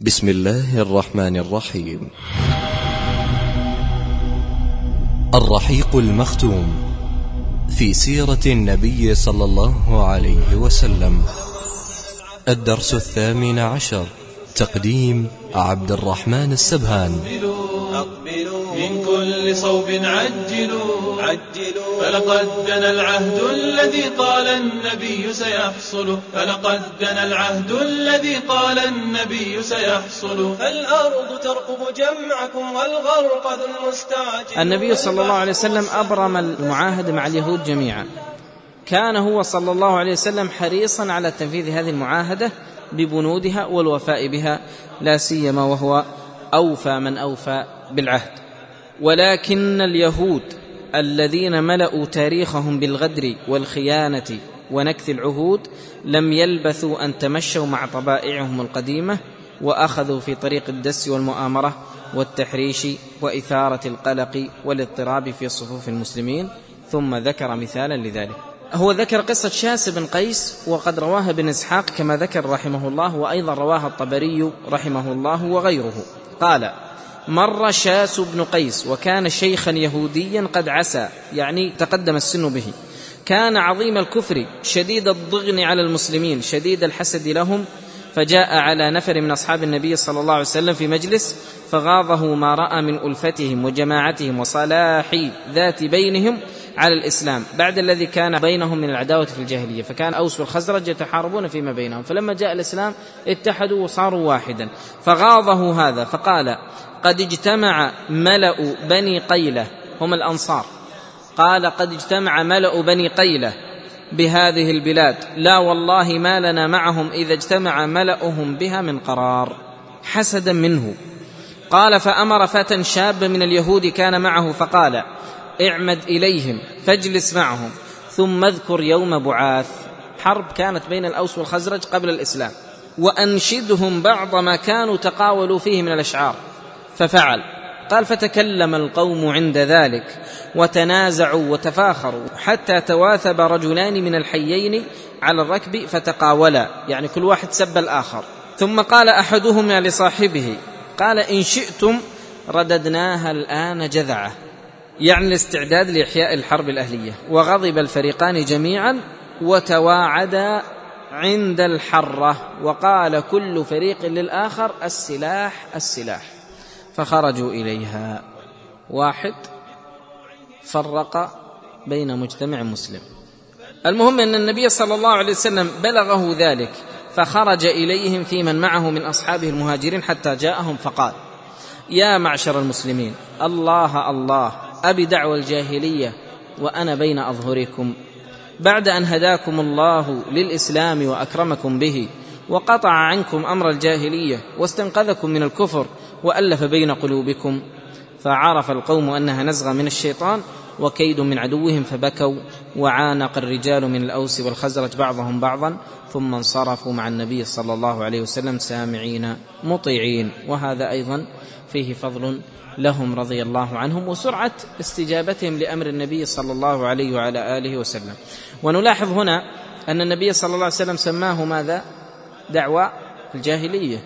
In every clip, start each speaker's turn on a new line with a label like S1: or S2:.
S1: بسم الله الرحمن الرحيم. الرحيق المختوم في سيرة النبي صلى الله عليه وسلم. الدرس الثامن عشر. تقديم عبد الرحمن السبهان.
S2: أقبلوا من كل صوب عجلوا عجلوا. فلقد دنا العهد الذي قال النبي سيحصل. فلقد دنا العهد الذي قال النبي سيحصل.
S3: الأرض ترقب جمعكم والغرق ذو المستعجل.
S4: النبي صلى الله عليه وسلم أبرم المعاهدة مع اليهود جميعا. كان هو صلى الله عليه وسلم حريصا على تنفيذ هذه المعاهدة ببنودها والوفاء بها لا سيما وهو أوفى من أوفى بالعهد. ولكن اليهود الذين ملأوا تاريخهم بالغدر والخيانة ونكث العهود لم يلبثوا أن تمشوا مع طبائعهم القديمة وأخذوا في طريق الدس والمؤامرة والتحريش وإثارة القلق والاضطراب في صفوف المسلمين ثم ذكر مثالا لذلك. هو ذكر قصة شاس بن قيس وقد رواها ابن إسحاق كما ذكر رحمه الله وأيضا رواها الطبري رحمه الله وغيره. قال مر شاس بن قيس وكان شيخا يهوديا قد عسى يعني تقدم السن به. كان عظيم الكفر شديد الضغن على المسلمين شديد الحسد لهم فجاء على نفر من أصحاب النبي صلى الله عليه وسلم في مجلس فغاضه ما رأى من ألفتهم وجماعتهم وصلاح ذات بينهم على الإسلام بعد الذي كان بينهم من العداوة في الجاهلية فكان أوس والخزرج يتحاربون فيما بينهم فلما جاء الإسلام اتحدوا وصاروا واحدا فغاضه هذا فقال قد اجتمع ملأ بني قيلة هم الأنصار. قال قد اجتمع ملأ بني قيلة بهذه البلاد لا والله ما لنا معهم إذا اجتمع ملأهم بها من قرار. حسدا منه. قال فأمر فتى شاب من اليهود كان معه فقال اعمد إليهم فاجلس معهم. ثم اذكر يوم بعاث. حرب كانت بين الأوس والخزرج قبل الإسلام. وأنشدهم بعض ما كانوا تقاولوا فيه من الأشعار. ففعل. قال فتكلم القوم عند ذلك وتنازعوا وتفاخروا حتى تواثب رجلان من الحيين على الركب فتقاولا. يعني كل واحد سب الآخر. ثم قال أحدهما لصاحبه قال إن شئتم رددناها الآن جذعة. يعني الاستعداد لإحياء الحرب الأهلية. وغضب الفريقان جميعا وتواعدا عند الحرة. وقال كل فريق للآخر السلاح السلاح. فخرجوا إليها. واحد فرق بين مجتمع مسلم. المهم أن النبي صلى الله عليه وسلم بلغه ذلك فخرج إليهم في من معه من أصحابه المهاجرين حتى جاءهم فقال يا معشر المسلمين الله الله أبي دعوى الجاهلية وأنا بين أظهركم. بعد أن هداكم الله للإسلام وأكرمكم به وقطع عنكم أمر الجاهلية واستنقذكم من الكفر وألف بين قلوبكم فعرف القوم أنها نزغة من الشيطان وكيد من عدوهم فبكوا وعانق الرجال من الأوس والخزرج بعضهم بعضا ثم انصرفوا مع النبي صلى الله عليه وسلم سامعين مطيعين. وهذا أيضا فيه فضل لهم رضي الله عنهم وسرعة استجابتهم لأمر النبي صلى الله عليه وعلى آله وسلم. ونلاحظ هنا أن النبي صلى الله عليه وسلم سماه ماذا؟ دعوى الجاهلية.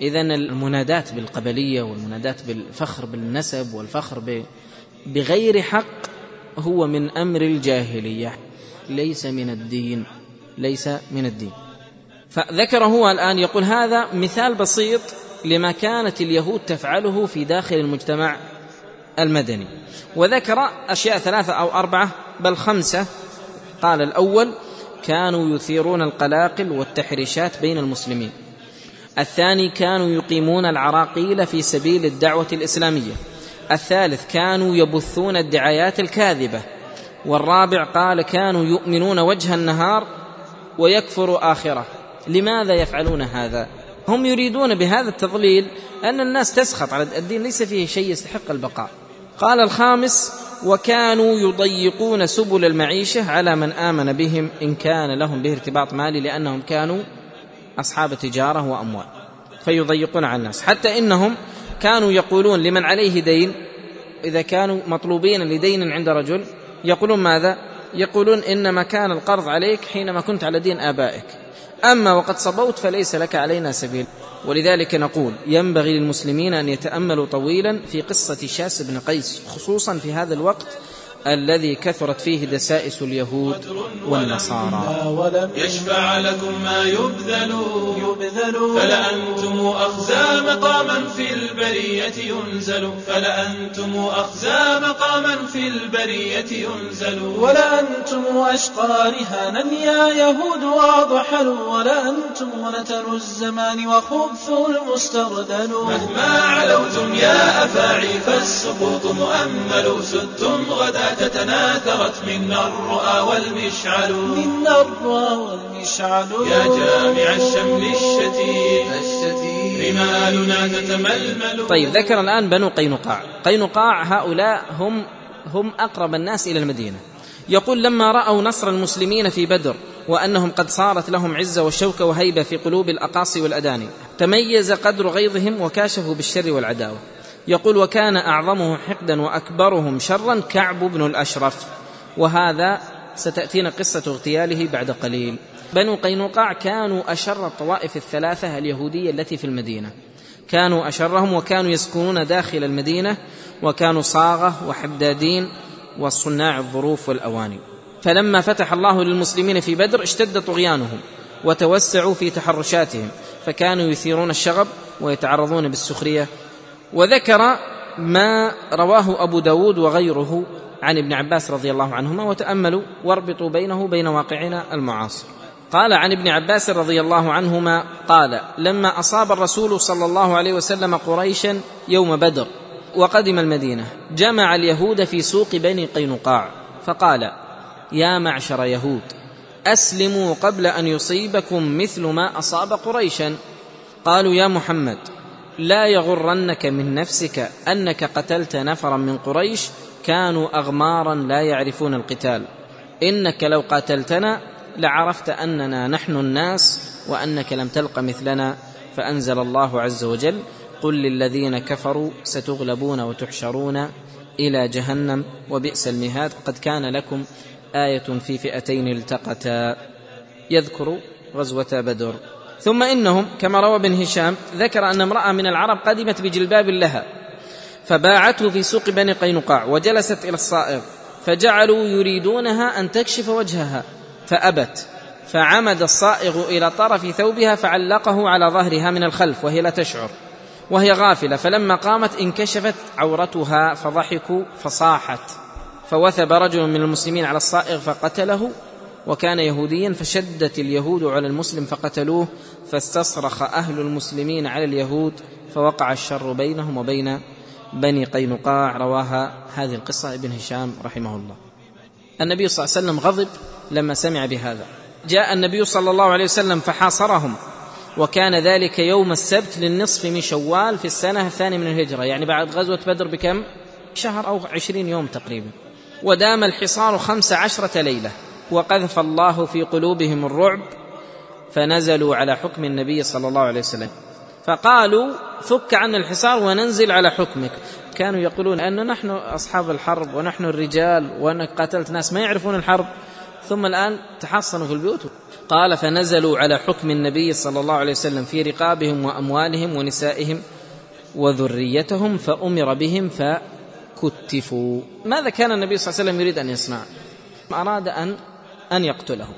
S4: اذا المنادات بالقبلية والمنادات بالفخر بالنسب والفخر بغير حق هو من أمر الجاهلية. ليس من الدين. ليس من الدين. فذكر هو الآن يقول هذا مثال بسيط لما كانت اليهود تفعله في داخل المجتمع المدني. وذكر أشياء ثلاثة أو أربعة بل خمسة. قال الأول كانوا يثيرون القلاقل والتحريشات بين المسلمين. الثاني كانوا يقيمون العراقيل في سبيل الدعوة الإسلامية. الثالث كانوا يبثون الدعايات الكاذبة. والرابع قال كانوا يؤمنون وجه النهار ويكفر آخرة. لماذا يفعلون هذا؟ هم يريدون بهذا التضليل أن الناس تسخط على الدين ليس فيه شيء يستحق البقاء. قال الخامس وكانوا يضيقون سبل المعيشة على من آمن بهم إن كان لهم به ارتباط مالي لأنهم كانوا أصحاب تجارة وأموال فيضيقون على الناس. حتى إنهم كانوا يقولون لمن عليه دين إذا كانوا مطلوبين لدين عند رجل يقولون ماذا؟ يقولون إنما كان القرض عليك حينما كنت على دين آبائك. أما وقد صبوت فليس لك علينا سبيل. ولذلك نقول ينبغي للمسلمين أن يتأملوا طويلا في قصة شاس بن قيس خصوصا في هذا الوقت الذي كثرت فيه دسائس اليهود والنصارى.
S2: يشفع لكم ما يبذل فلأنتم أخزى مقاما في البرية ينزل. فلأنتم أخزى مقاما في البرية ينزل.
S3: ولأنتم أشقى رهانا يا يهود وأضحلوا ولأنتم ونتن الزمان وخبث المستردل
S2: مهما علوتم يا أفاعي فالسقوط مؤمل. سدتم غدا تتناثرت منا الرؤى والمشعل.
S3: منا الرؤى والمشعل.
S2: يا جامع الشمل الشتيت رمالنا تتململ.
S4: طيب ذكر الآن بنو قينقاع. قينقاع هؤلاء هم هم أقرب الناس إلى المدينة. يقول لما رأوا نصر المسلمين في بدر وأنهم قد صارت لهم عزة وشوكة وهيبة في قلوب الأقاصي والأداني تميز قدر غيظهم وكاشفوا بالشر والعداوة. يقول وكان أعظمه حقدا وأكبرهم شرا كعب بن الأشرف. وهذا ستأتينا قصة اغتياله بعد قليل. بنو قينقاع كانوا أشر الطوائف الثلاثة اليهودية التي في المدينة. كانوا أشرهم وكانوا يسكنون داخل المدينة وكانوا صاغة وحدادين وصناع الظروف والأواني. فلما فتح الله للمسلمين في بدر اشتد طغيانهم وتوسعوا في تحرشاتهم فكانوا يثيرون الشغب ويتعرضون بالسخرية وذكر ما رواه أبو داود وغيره عن ابن عباس رضي الله عنهما وتأملوا واربطوا بينه وبين واقعنا المعاصر. قال عن ابن عباس رضي الله عنهما قال لما أصاب الرسول صلى الله عليه وسلم قريشا يوم بدر وقدم المدينة جمع اليهود في سوق بني قينقاع فقال يا معشر يهود أسلموا قبل أن يصيبكم مثل ما أصاب قريشا. قالوا يا محمد لا يغرنك من نفسك أنك قتلت نفرا من قريش كانوا أغمارا لا يعرفون القتال. إنك لو قاتلتنا لعرفت أننا نحن الناس وأنك لم تلق مثلنا. فأنزل الله عز وجل قل للذين كفروا ستغلبون وتحشرون إلى جهنم وبئس المهاد. قد كان لكم آية في فئتين التقتا. يذكر غزوة بدر. ثم إنهم كما روى ابن هشام ذكر أن امرأة من العرب قدمت بجلباب لها فباعته في سوق بني قينقاع وجلست إلى الصائغ فجعلوا يريدونها أن تكشف وجهها فأبت فعمد الصائغ إلى طرف ثوبها فعلقه على ظهرها من الخلف وهي لا تشعر وهي غافلة فلما قامت انكشفت عورتها فضحكوا فصاحت فوثب رجل من المسلمين على الصائغ فقتله وكان يهوديا فشدت اليهود على المسلم فقتلوه فاستصرخ أهل المسلمين على اليهود فوقع الشر بينهم وبين بني قينقاع رواها هذه القصة ابن هشام رحمه الله. النبي صلى الله عليه وسلم غضب لما سمع بهذا. جاء النبي صلى الله عليه وسلم فحاصرهم وكان ذلك يوم السبت للنصف من شوال في السنة الثانية من الهجرة يعني بعد غزوة بدر بكم؟ شهر أو عشرين يوم تقريبا. ودام الحصار خمس عشرة ليلة وقذف الله في قلوبهم الرعب فنزلوا على حكم النبي صلى الله عليه وسلم. فقالوا فك عنا الحصار وننزل على حكمك. كانوا يقولون أن نحن أصحاب الحرب ونحن الرجال وأنك قاتلت ناس ما يعرفون الحرب. ثم الآن تحصنوا في البيوت. قال فنزلوا على حكم النبي صلى الله عليه وسلم في رقابهم وأموالهم ونسائهم وذريتهم فأمر بهم فكتفوا. ماذا كان النبي صلى الله عليه وسلم يريد أن يصنع؟ أراد أن أن يقتله.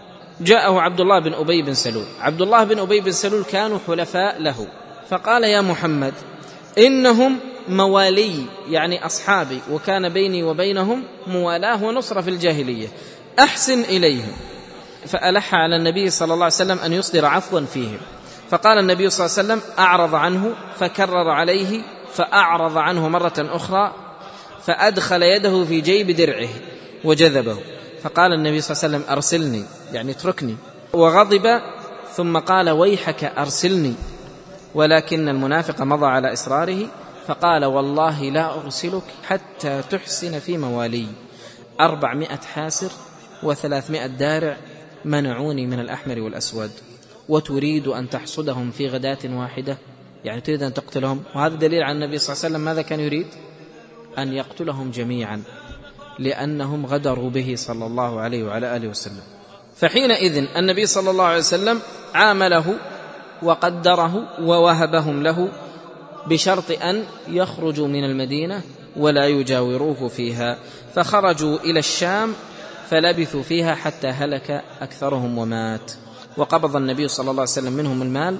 S4: جاءه عبد الله بن أبي بن سلول. عبد الله بن أبي بن سلول كانوا حلفاء له. فقال يا محمد إنهم موالي يعني أصحابي وكان بيني وبينهم موالاة ونصرة في الجاهلية. أحسن إليهم. فألح على النبي صلى الله عليه وسلم أن يصدر عفوا فيهم. فقال النبي صلى الله عليه وسلم أعرض عنه فكرر عليه فأعرض عنه مرة أخرى فأدخل يده في جيب درعه وجذبه. فقال النبي صلى الله عليه وسلم أرسلني. يعني اتركني. وغضب ثم قال ويحك أرسلني. ولكن المنافق مضى على اصراره فقال والله لا أرسلك حتى تحسن في موالي. أربعمائة حاسر وثلاثمائة دارع منعوني من الأحمر والأسود. وتريد أن تحصدهم في غداة واحدة. يعني تريد أن تقتلهم. وهذا دليل على النبي صلى الله عليه وسلم ماذا كان يريد؟ أن يقتلهم جميعا. لأنهم غدروا به صلى الله عليه وعلى آله وسلم. فحينئذ النبي صلى الله عليه وسلم عامله وقدره ووهبهم له بشرط أن يخرجوا من المدينة ولا يجاوروه فيها. فخرجوا إلى الشام فلبثوا فيها حتى هلك أكثرهم ومات. وقبض النبي صلى الله عليه وسلم منهم المال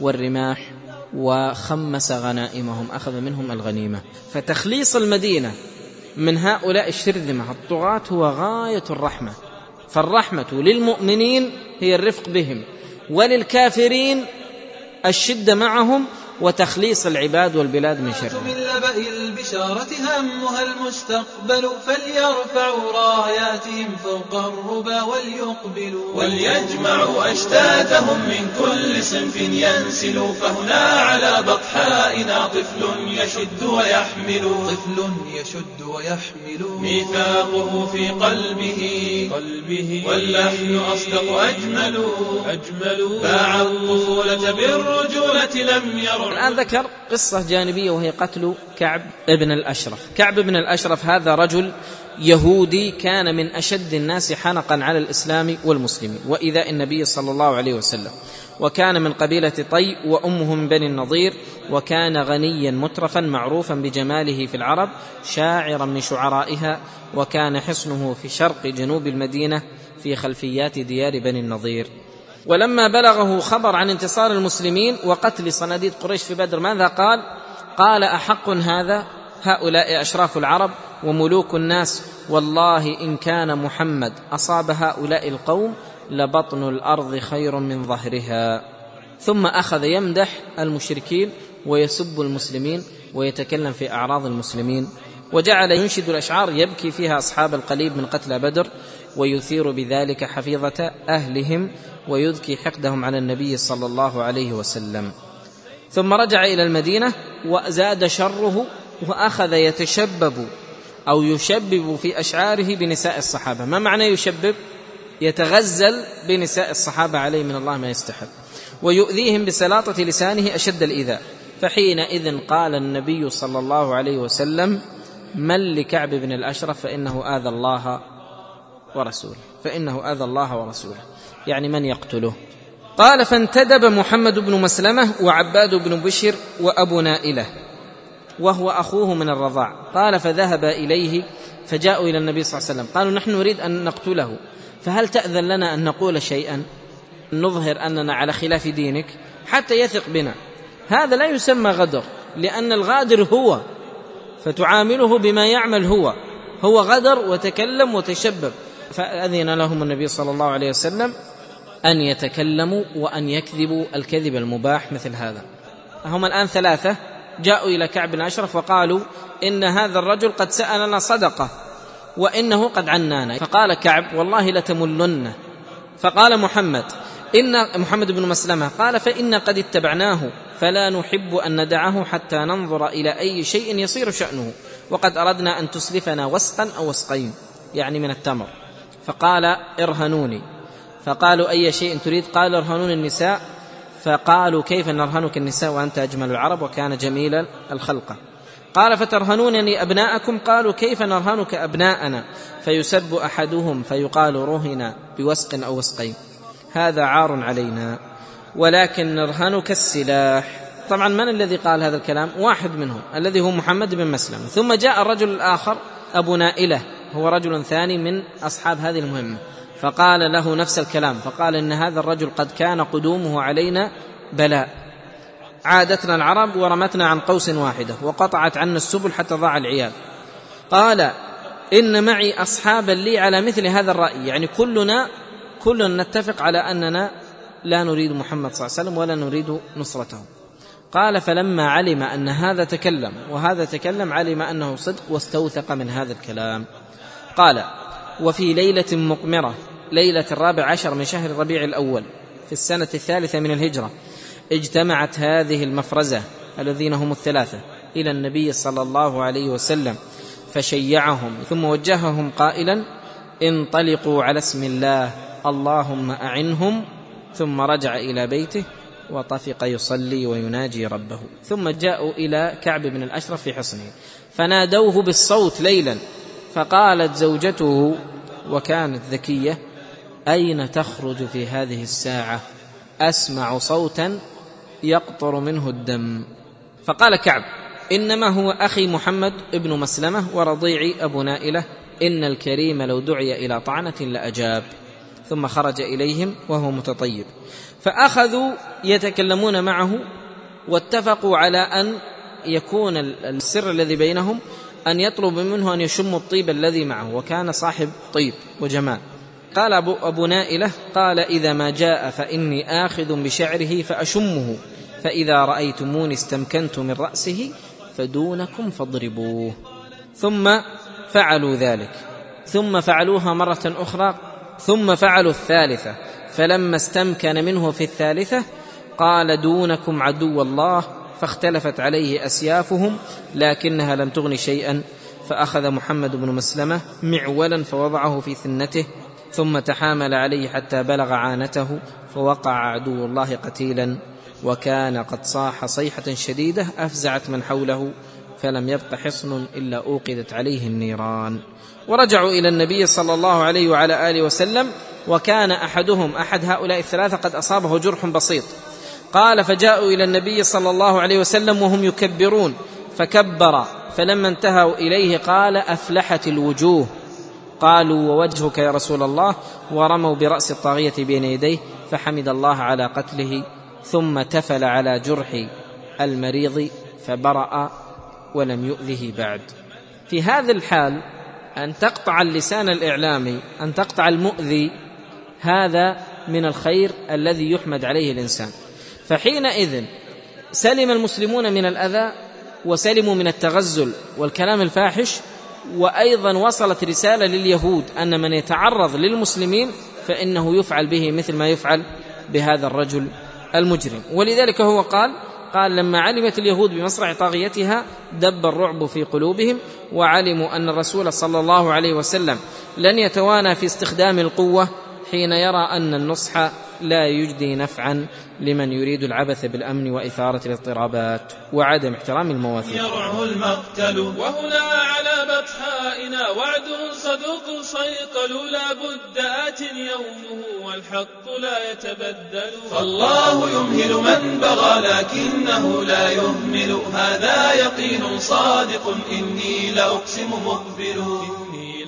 S4: والرماح وخمس غنائمهم أخذ منهم الغنيمة. فتخليص المدينة من هؤلاء الشرذمة الطغاة هو غاية الرحمة. فالرحمة للمؤمنين هي الرفق بهم وللكافرين الشدة معهم وتخليص العباد والبلاد من شر
S3: البشارة همها المستقبل فليرفعوا راياتهم فوق الربا وليقبلوا.
S2: وليجمعوا أشتاتهم من كل صنف ينسل فهنا على بطحائنا طفل يشد ويحمل.
S3: طفل يشد ويحمل.
S2: ميثاقه في قلبه. قلبه. واللحن أصدق أجمل. أجمل. باع الطفولة بالرجولة لم يرع.
S4: الآن ذكر قصة جانبية وهي قتل كعب ابن الأشرف. كعب ابن الأشرف هذا رجل يهودي كان من أشد الناس حنقا على الإسلام والمسلمين وإذا النبي صلى الله عليه وسلم وكان من قبيلة طي وأمه من بني النضير وكان غنيا مترفا معروفا بجماله في العرب شاعرا من شعرائها وكان حصنه في شرق جنوب المدينة في خلفيات ديار بني النضير. ولما بلغه خبر عن انتصار المسلمين وقتل صناديد قريش في بدر ماذا قال؟ قال أحق هذا؟ هؤلاء أشراف العرب وملوك الناس والله إن كان محمد أصاب هؤلاء القوم لبطن الأرض خير من ظهرها. ثم أخذ يمدح المشركين ويسب المسلمين ويتكلم في أعراض المسلمين وجعل ينشد الأشعار يبكي فيها أصحاب القليب من قتلى بدر ويثير بذلك حفيظة أهلهم ويذكي حقدهم على النبي صلى الله عليه وسلم. ثم رجع إلى المدينة وزاد شره وأخذ يتشبب أو يشبب في أشعاره بنساء الصحابة. ما معنى يشبب؟ يتغزل بنساء الصحابة عليه من الله ما يستحق ويؤذيهم بسلاطة لسانه أشد الإيذاء. فحينئذ قال النبي صلى الله عليه وسلم من لكعب بن الأشرف فإنه آذى الله ورسوله. فإنه آذى الله ورسوله. يعني من يقتله؟ قال فانتدب محمد بن مسلمة وعباد بن بشر وأبو نائلة. وهو أخوه من الرضاع. قال فذهب إليه فجاءوا إلى النبي صلى الله عليه وسلم. قالوا نحن نريد أن نقتله. فهل تأذن لنا أن نقول شيئا؟ نظهر أننا على خلاف دينك حتى يثق بنا. هذا لا يسمى غدر لأن الغادر هو فتعامله بما يعمل هو. هو غدر وتكلم وتشبب. فأذن لهم النبي صلى الله عليه وسلم أن يتكلموا وأن يكذبوا الكذب المباح مثل هذا. هم الآن ثلاثة. جاءوا إلى كعب بن أشرف وقالوا إن هذا الرجل قد سألنا صدقة وإنه قد عنانا. فقال كعب والله لتملن. فقال محمد إن محمد بن مسلمة قال فانا قد اتبعناه فلا نحب أن ندعه حتى ننظر إلى أي شيء يصير شأنه وقد أردنا أن تسلفنا وسقا أو وسقين يعني من التمر. فقال ارهنوني. فقالوا أي شيء تريد؟ قال ارهنون النساء. فقالوا كيف نرهنك النساء وأنت أجمل العرب وكان جميل الخلقه قال فترهنونني أبناءكم؟ قالوا كيف نرهنك أبناءنا؟ فيسب أحدهم فيقال رهن بوسق أو وسقين. هذا عار علينا. ولكن نرهنك السلاح. طبعا من الذي قال هذا الكلام؟ واحد منهم الذي هو محمد بن مسلم. ثم جاء الرجل الآخر أبو نائلة. هو رجل ثاني من أصحاب هذه المهمة. فقال له نفس الكلام فقال إن هذا الرجل قد كان قدومه علينا بلاء. عادتنا العرب ورمتنا عن قوس واحدة وقطعت عنا السبل حتى ضاع العيال. قال إن معي اصحابا لي على مثل هذا الرأي. يعني كلنا كلنا نتفق على أننا لا نريد محمد صلى الله عليه وسلم ولا نريد نصرته. قال فلما علم أن هذا تكلم وهذا تكلم علم أنه صدق واستوثق من هذا الكلام. قال وفي ليلة مقمرة ليلة الرابع عشر من شهر الربيع الأول في السنة الثالثة من الهجرة اجتمعت هذه المفرزة الذين هم الثلاثة إلى النبي صلى الله عليه وسلم فشيعهم ثم وجههم قائلا انطلقوا على اسم الله اللهم أعنهم ثم رجع إلى بيته وطفق يصلي ويناجي ربه ثم جاءوا إلى كعب بن الأشرف في حصنه فنادوه بالصوت ليلا فقالت زوجته وكانت ذكية أين تخرج في هذه الساعة؟ أسمع صوتا يقطر منه الدم. فقال كعب إنما هو أخي محمد ابن مسلمة ورضيعي أبو نائلة. إن الكريم لو دعي إلى طعنة لأجاب. ثم خرج إليهم وهو متطيب. فأخذوا يتكلمون معه واتفقوا على أن يكون السر الذي بينهم أن يطلب منه أن يشم الطيب الذي معه. وكان صاحب طيب وجمال. قال أبو, نائلة قال إذا ما جاء فإني آخذ بشعره فأشمه فإذا رأيتموني استمكنت من رأسه فدونكم فاضربوه. ثم فعلوا ذلك. ثم فعلوها مرة أخرى. ثم فعلوا الثالثة. فلما استمكن منه في الثالثة قال دونكم عدو الله فاختلفت عليه أسيافهم لكنها لم تغن شيئا فأخذ محمد بن مسلمة معولا فوضعه في ثنته ثم تحامل عليه حتى بلغ عانته فوقع عدو الله قتيلا. وكان قد صاح صيحة شديدة أفزعت من حوله فلم يبق حصن إلا أوقدت عليه النيران. ورجعوا إلى النبي صلى الله عليه وعلى آله وسلم وكان أحدهم أحد هؤلاء الثلاثة قد أصابه جرح بسيط. قال فجاءوا إلى النبي صلى الله عليه وسلم وهم يكبرون فكبر فلما انتهوا إليه قال أفلحت الوجوه. قالوا ووجهك يا رسول الله ورموا برأس الطاغية بين يديه فحمد الله على قتله ثم تفل على جرح المريض فبرأ ولم يؤذه بعد. في هذا الحال أن تقطع اللسان الإعلامي أن تقطع المؤذي هذا من الخير الذي يحمد عليه الإنسان. فحينئذ سلم المسلمون من الأذى وسلموا من التغزل والكلام الفاحش وأيضا وصلت رسالة لليهود أن من يتعرض للمسلمين فإنه يفعل به مثل ما يفعل بهذا الرجل المجرم. ولذلك هو قال قال لما علمت اليهود بمصرع طاغيتها دب الرعب في قلوبهم وعلموا أن الرسول صلى الله عليه وسلم لن يتوانى في استخدام القوة حين يرى أن النصح لا يجدي نفعا لمن يريد العبث بالأمن وإثارة الاضطرابات وعدم احترام المواثيق.
S2: يرعه المقتل وهنا على بطحائنا وعد صدوق صيقل لا بد آت يومه والحق لا يتبدل. فالله يمهل من بغى لكنه لا يهمل. هذا يقين صادق إني لأقسم مقبل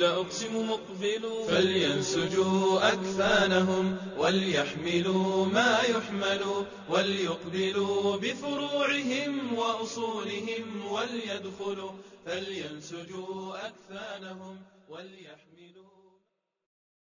S2: إني لأقسم مقبل فلينسجوا أكفانهم وليحملوا ما يحمل وليقبلوا بفروعهم وأصولهم وليدخلوا. فلينسجوا أكفانهم وليحملوا